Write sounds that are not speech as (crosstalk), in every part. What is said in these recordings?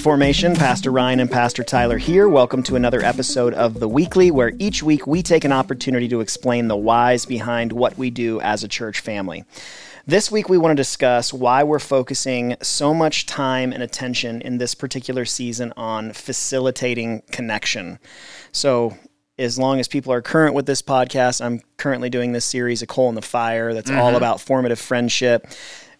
Formation. Pastor Ryan and Pastor Tyler here. Welcome to another episode of The Weekly, where each week we take an opportunity to explain the whys behind what we do as a church family. This week, we want to discuss why we're focusing so much time and attention in this particular season on facilitating connection. So, as long as people are current with this podcast, I'm currently doing this series, A Coal in the Fire, that's all mm-hmm. about formative friendship.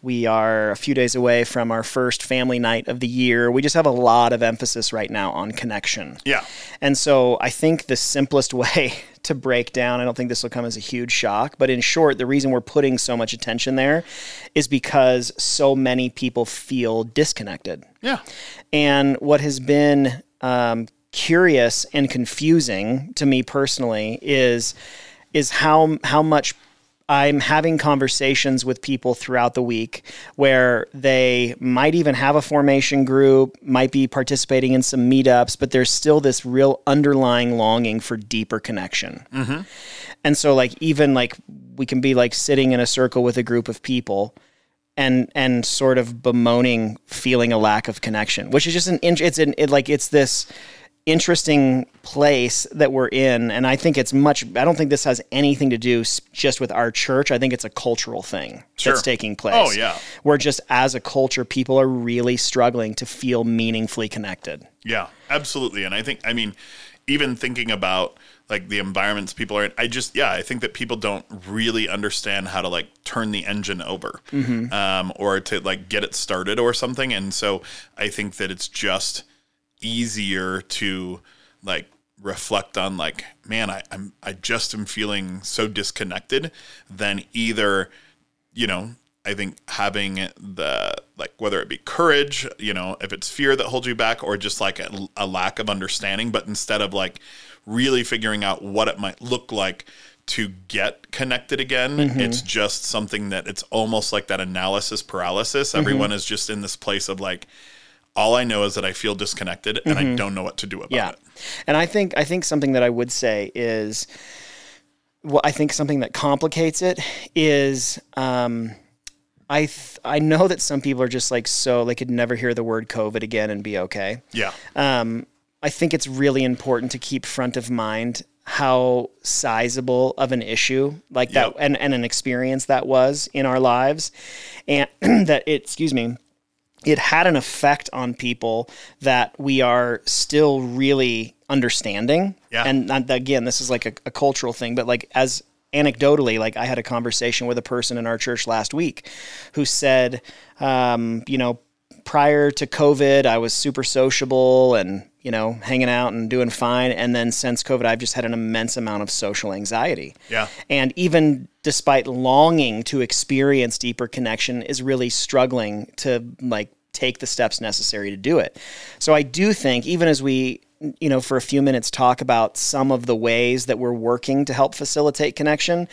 We are a few days away from our first family night of the year. We just have a lot of emphasis right now on connection. Yeah. And so I think the simplest (laughs) way to break down, I don't think this will come as a huge shock, but in short, the reason we're putting so much attention there is because so many people feel disconnected. Yeah. And what has been um, curious and confusing to me personally is is how how much I'm having conversations with people throughout the week where they might even have a formation group, might be participating in some meetups, but there's still this real underlying longing for deeper connection. Mm-hmm. And so, like, even like we can be like sitting in a circle with a group of people and and sort of bemoaning feeling a lack of connection, which is just an it's an it, like it's this interesting place that we're in and i think it's much i don't think this has anything to do just with our church i think it's a cultural thing Sure. that's taking place Oh, yeah. where just as a culture people are really struggling to feel meaningfully connected Yeah. Absolutely. And I think, I mean, even thinking about like the environments people are in, I just, yeah, I think that people don't really understand how to like turn the engine over um, or to like get it started or something. And so I think that it's just easier to like reflect on like man I, i'm i just am feeling so disconnected than either you know i think having the like whether it be courage you know if it's fear that holds you back or just like a, a lack of understanding but instead of like really figuring out what it might look like to get connected again mm-hmm. it's just something that it's almost like that analysis paralysis. Everyone mm-hmm. is just in this place of like all I know is that I feel disconnected and I don't know what to do about Yeah. it. And I think I think something that I would say is well, I think something that complicates it is um, I th- I know that some people are just like so they could never hear the word COVID again and be okay. Yeah. Um, I think it's really important to keep front of mind how sizable of an issue like that Yep. and, and an experience that was in our lives and (clears throat) that it excuse me it had an effect on people that we are still really understanding. Yeah. And and again, this is like a, a cultural thing, but like as anecdotally, like I had a conversation with a person in our church last week who said, um, you know, prior to COVID, I was super sociable and, you know, hanging out and doing fine. And then since COVID, I've just had an immense amount of social anxiety. Yeah. And even despite longing to experience deeper connection, is really struggling to like take the steps necessary to do it. So I do think, even as we, you know, for a few minutes talk about some of the ways that we're working to help facilitate connection,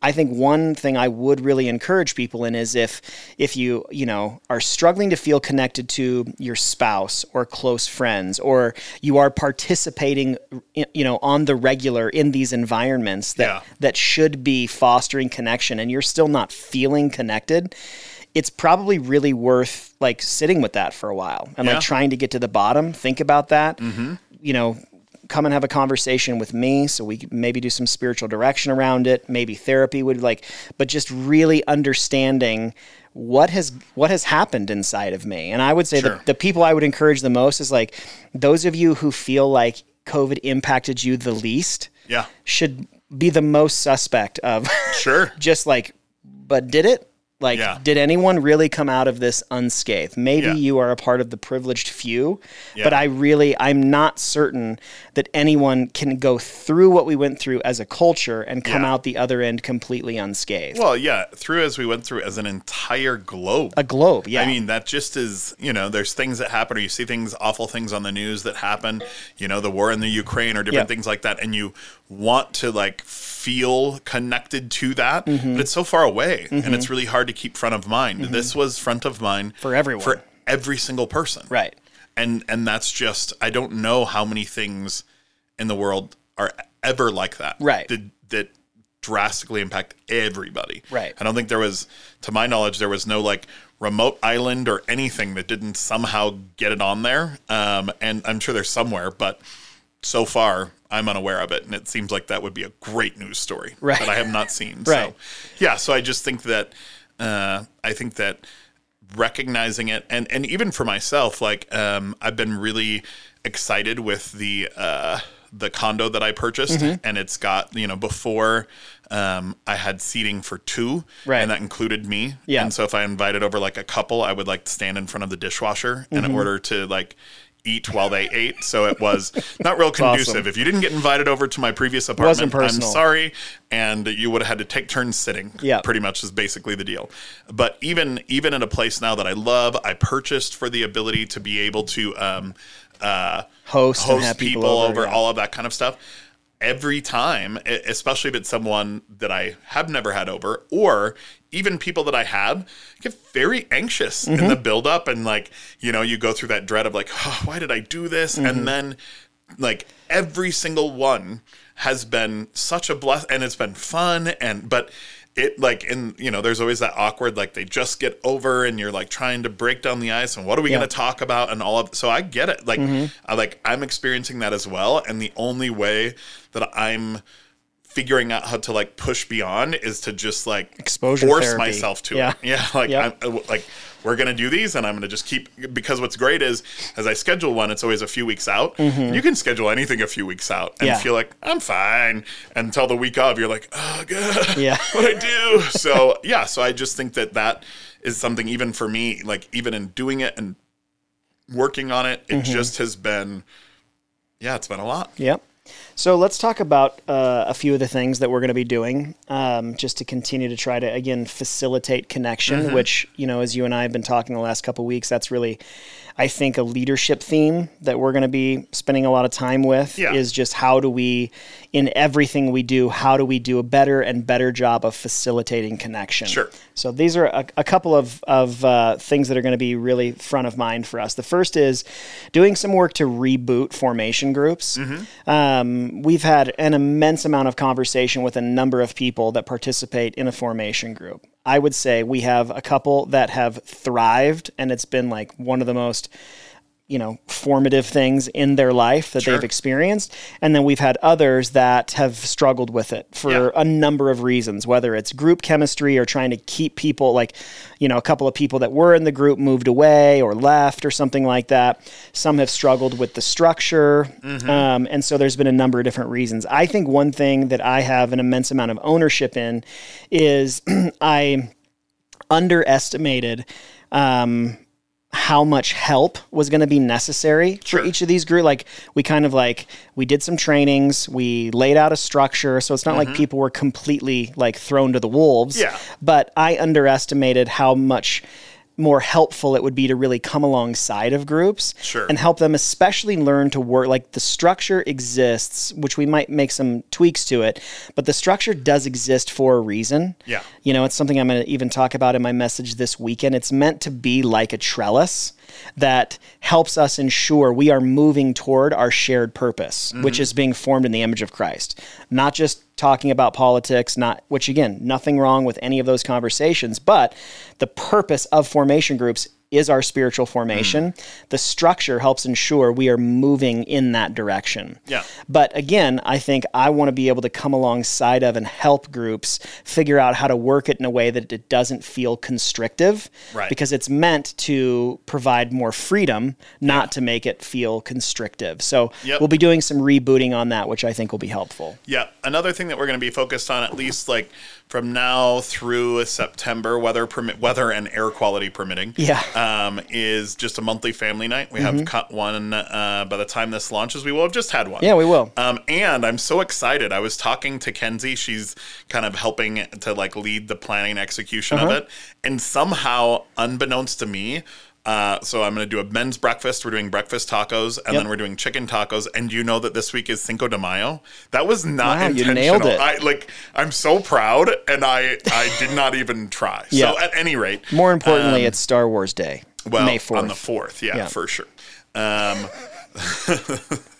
I think one thing I would really encourage people in is if if you you know are struggling to feel connected to your spouse or close friends or you are participating you know on the regular in these environments that Yeah. that should be fostering connection and you're still not feeling connected it's probably really worth like sitting with that for a while and Yeah. like trying to get to the bottom think about that mm-hmm. you know come and have a conversation with me so we could maybe do some spiritual direction around it maybe therapy would like but just really understanding what has what has happened inside of me and i would say Sure. the, the people i would encourage the most is like those of you who feel like covid impacted you the least Yeah. should be the most suspect of Sure. (laughs) just like but did it like Yeah. did anyone really come out of this unscathed maybe Yeah. you are a part of the privileged few Yeah. but i really i'm not certain that anyone can go through what we went through as a culture and come out the other end completely unscathed Well, yeah, through as we went through as an entire globe. a globe yeah I mean, that just is, you know, there's things that happen, or you see things, awful things on the news that happen, you know, the war in the Ukraine or different things like that. And you want to like feel connected to that, Mm-hmm. but it's so far away and it's really hard to keep front of mind. This was front of mind For everyone. for every single person. right and and that's just I don't know how many things in the world are ever like that. Right. That that drastically impact everybody. Right. I don't think there was, to my knowledge, there was no like remote island or anything that didn't somehow get it on there. Um, and I'm sure there's somewhere, but so far I'm unaware of it. And it seems like that would be a great news story Right. that I have not seen. (laughs) Right. So, yeah. So I just think that, uh, I think that recognizing it and, and even for myself, like, um, I've been really excited with the, uh, the condo that I purchased Mm-hmm. and it's got, you know, before, um, I had seating for two Right. and that included me. Yeah. And so if I invited over like a couple, I would like stand in front of the dishwasher in Mm-hmm. order to like eat while they ate. So it was not real (laughs) conducive. awesome. If you didn't get invited over to my previous apartment, I'm sorry. And you would have had to take turns sitting. Yeah. Pretty much is basically the deal. But even even in a place now that I love, I purchased for the ability to be able to um uh Host and host have people people, over, over, yeah. all of that kind of stuff. Every time, especially if it's someone that I have never had over, or even people that I have, get very anxious Mm-hmm. in the build up, and like you know, you go through that dread of like, oh, why did I do this? Mm-hmm. And then, like every single one has been such a bless, and it's been fun, and but it like in you know there's always that awkward like they just get over and you're like trying to break down the ice and what are we Yeah. going to talk about and all of so I get it. Like mm-hmm. I like I'm experiencing that as well. And the only way that I'm figuring out how to like push beyond is to just like Exposure force therapy. myself to Yeah. it (laughs) yeah like Yep. I'm like we're gonna do these and I'm gonna just keep because what's great is as I schedule one it's always a few weeks out you can schedule anything a few weeks out and Mm-hmm. Yeah. feel like I'm fine until the week of you're like oh god (laughs) Yeah. (laughs) what I do. So yeah, so I just think that that is something even for me, like even in doing it and working on it, it Mm-hmm. just has been, yeah, it's been a lot. Yep. So let's talk about uh, a few of the things that we're going to be doing um, just to continue to try to, again, facilitate connection, Mm-hmm. which, you know, as you and I have been talking the last couple weeks, that's really, I think, a leadership theme that we're going to be spending a lot of time with Yeah. is just how do we, in everything we do, how do we do a better and better job of facilitating connection? Sure. So these are a, a couple of, of uh, things that are going to be really front of mind for us. The first is doing some work to reboot formation groups. Um, we've had an immense amount of conversation with a number of people that participate in a formation group. I would say we have a couple that have thrived, and it's been like one of the most you know formative things in their life that Sure. they've experienced. And then we've had others that have struggled with it for Yeah. a number of reasons whether it's group chemistry or trying to keep people like you know a couple of people that were in the group moved away or left or something like that. Some have struggled with the structure. Um, and so there's been a number of different reasons. I think one thing that i have an immense amount of ownership in is (clears throat) i underestimated um, how much help was going to be necessary Sure. for each of these groups. Like we kind of like we did some trainings, we laid out a structure, so it's not like people were completely like thrown to the wolves. Mm-hmm. Yeah. But I underestimated how much more helpful it would be to really come alongside of groups Sure. and help them especially learn to work like the structure exists which we might make some tweaks to it but the structure does exist for a reason Yeah. you know, it's something I'm going to even talk about in my message this weekend. It's meant to be like a trellis that helps us ensure we are moving toward our shared purpose, which mm-hmm. is being formed in the image of Christ. Not just talking about politics, not which again, nothing wrong with any of those conversations, but the purpose of formation groups is our spiritual formation. Mm. The structure helps ensure we are moving in that direction. Yeah. But again, I think I want to be able to come alongside of and help groups figure out how to work it in a way that it doesn't feel constrictive. Right. Because it's meant to provide more freedom, not to make it feel constrictive. So Yep. we'll be doing some rebooting on that, which I think will be helpful. Yeah. Another thing that we're going to be focused on, at least like from now through September, weather permit, weather and air quality permitting. Yeah. Uh, Um, is just a monthly family night. We Mm-hmm. have cut one uh, by the time this launches. We will have just had one. Yeah, we will. Um, and I'm so excited. I was talking to Kenzie. She's kind of helping to like lead the planning execution Uh-huh. of it. And somehow, unbeknownst to me, uh, so I'm going to do a men's breakfast. We're doing breakfast tacos, and Yep. then we're doing chicken tacos. And you know that this week is Cinco de Mayo. That was not Wow, you nailed it. I like. I'm so proud, and I I did not even try. Yeah. So at any rate, More importantly, it's Star Wars Day, well, May 4th. on the fourth, yeah, Yeah. for sure. Um, (laughs)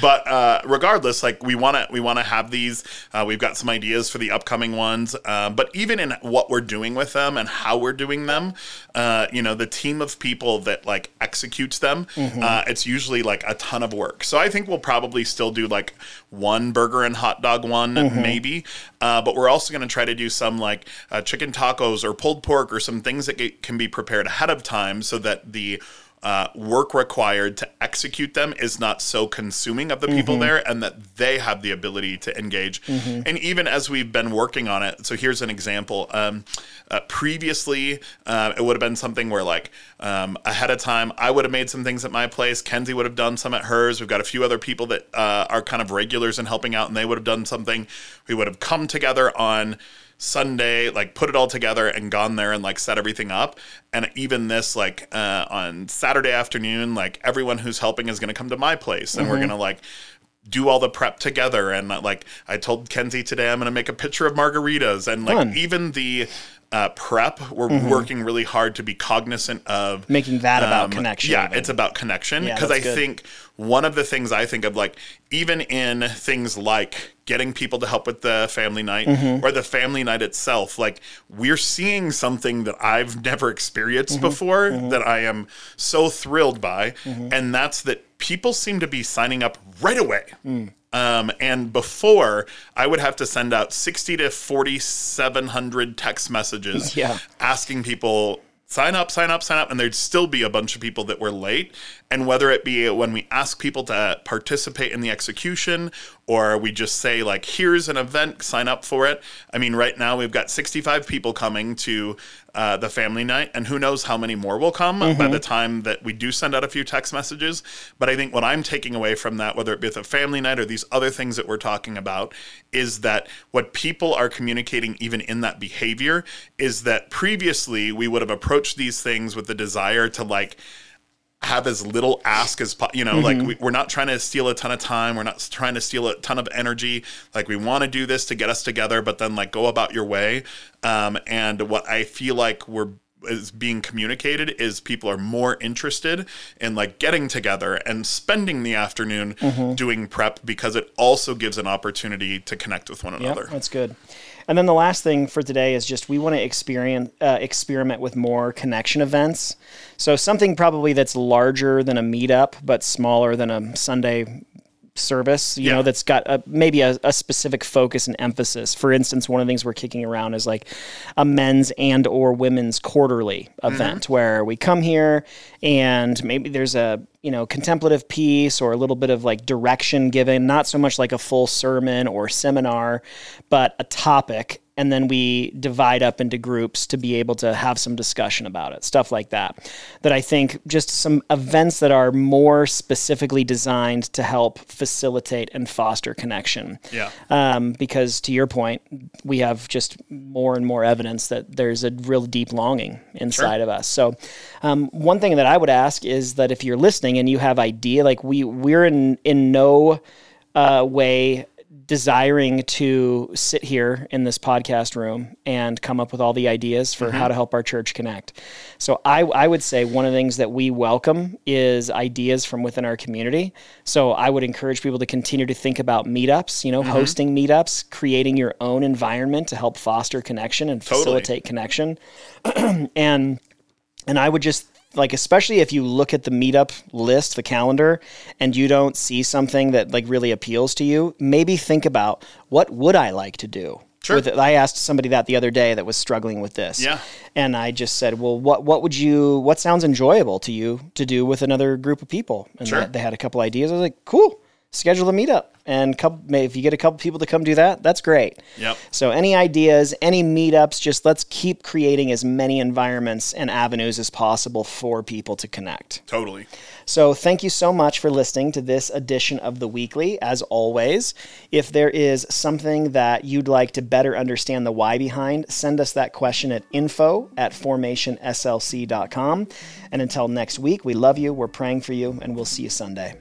but uh, regardless, like we want to we want to have these. Uh, we've got some ideas for the upcoming ones. Uh, but even in what we're doing with them and how we're doing them, uh, you know, the team of people that like executes them, Mm-hmm. uh, it's usually like a ton of work. So I think we'll probably still do like one burger and hot dog one, Mm-hmm. maybe. Uh, but we're also going to try to do some like uh, chicken tacos or pulled pork or some things that get, can be prepared ahead of time so that the uh, work required to execute them is not so consuming of the people there and that they have the ability to engage. And even as we've been working on it, so here's an example. Um, uh, previously, uh, it would have been something where, like, um, ahead of time, I would have made some things at my place. Kenzie would have done some at hers. We've got a few other people that uh, are kind of regulars in helping out, and they would have done something. We would have come together on Sunday, like put it all together and gone there and like set everything up. And even this, like uh, on Saturday afternoon, like everyone who's helping is going to come to my place and we're going to like do all the prep together. And like I told Kenzie today, I'm going to make a picture of margaritas and like Fun. even the uh, prep, we're working really hard to be cognizant of Making that about um, connection. Yeah, even. it's about connection Yeah, because I good. think one of the things I think of, like even in things like getting people to help with the family night Mm-hmm. or the family night itself, like we're seeing something that I've never experienced Mm-hmm. before that I am so thrilled by, and that's that people seem to be signing up right away. Mm. Um, and before, I would have to send out 60 to 4,700 text messages (laughs) Yeah. asking people sign up, sign up, sign up, and there'd still be a bunch of people that were late. And whether it be when we ask people to participate in the execution or we just say, like, here's an event, sign up for it. I mean, right now we've got 65 people coming to uh, the family night, and who knows how many more will come by the time that we do send out a few text messages. But I think what I'm taking away from that, whether it be the family night or these other things that we're talking about, is that what people are communicating, even in that behavior, is that previously we would have approached these things with the desire to like have as little ask as po- you know like we, we're not trying to steal a ton of time. We're not trying to steal a ton of energy. Like we want to do this to get us together but then like go about your way. Um, and what i feel like we're is being communicated is people are more interested in like getting together and spending the afternoon doing prep because it also gives an opportunity to connect with one Yep, another that's good. And then the last thing for today is just we want to experience uh, experiment with more connection events. So something probably that's larger than a meetup, but smaller than a Sunday service. You Yeah. know, that's got a, maybe a, a specific focus and emphasis. For instance, one of the things we're kicking around is like a men's and or women's quarterly mm-hmm. event where we come here and maybe there's a you know contemplative piece or a little bit of like direction given not so much like a full sermon or seminar but a topic. And then we divide up into groups to be able to have some discussion about it stuff like that that i think just some events that are more specifically designed to help facilitate and foster connection. Yeah. um, because to your point we have just more and more evidence that there's a real deep longing inside of us. So um, one thing that i would ask is that if you're listening and you have idea like we we're in in no uh, way desiring to sit here in this podcast room and come up with all the ideas for how to help our church connect. So I, I would say one of the things that we welcome is ideas from within our community. So I would encourage people to continue to think about meetups, you know, hosting meetups, creating your own environment to help foster connection and facilitate connection. (clears throat) and and I would just like especially if you look at the meetup list, the calendar, and you don't see something that like really appeals to you, maybe think about what would I like to do? Sure. With. I asked somebody that the other day that was struggling with this. Yeah. And I just said, "Well, what what would you what sounds enjoyable to you to do with another group of people?" And Sure. they, they had a couple ideas. I was like, "Cool. Schedule a meetup." And couple, if you get a couple people to come do that, that's great. Yep. So any ideas, any meetups, just let's keep creating as many environments and avenues as possible for people to connect. Totally. So thank you so much for listening to this edition of the weekly. As always, if there is something that you'd like to better understand the why behind, send us that question at info at formationslc.com. And until next week, we love you, we're praying for you, and we'll see you Sunday.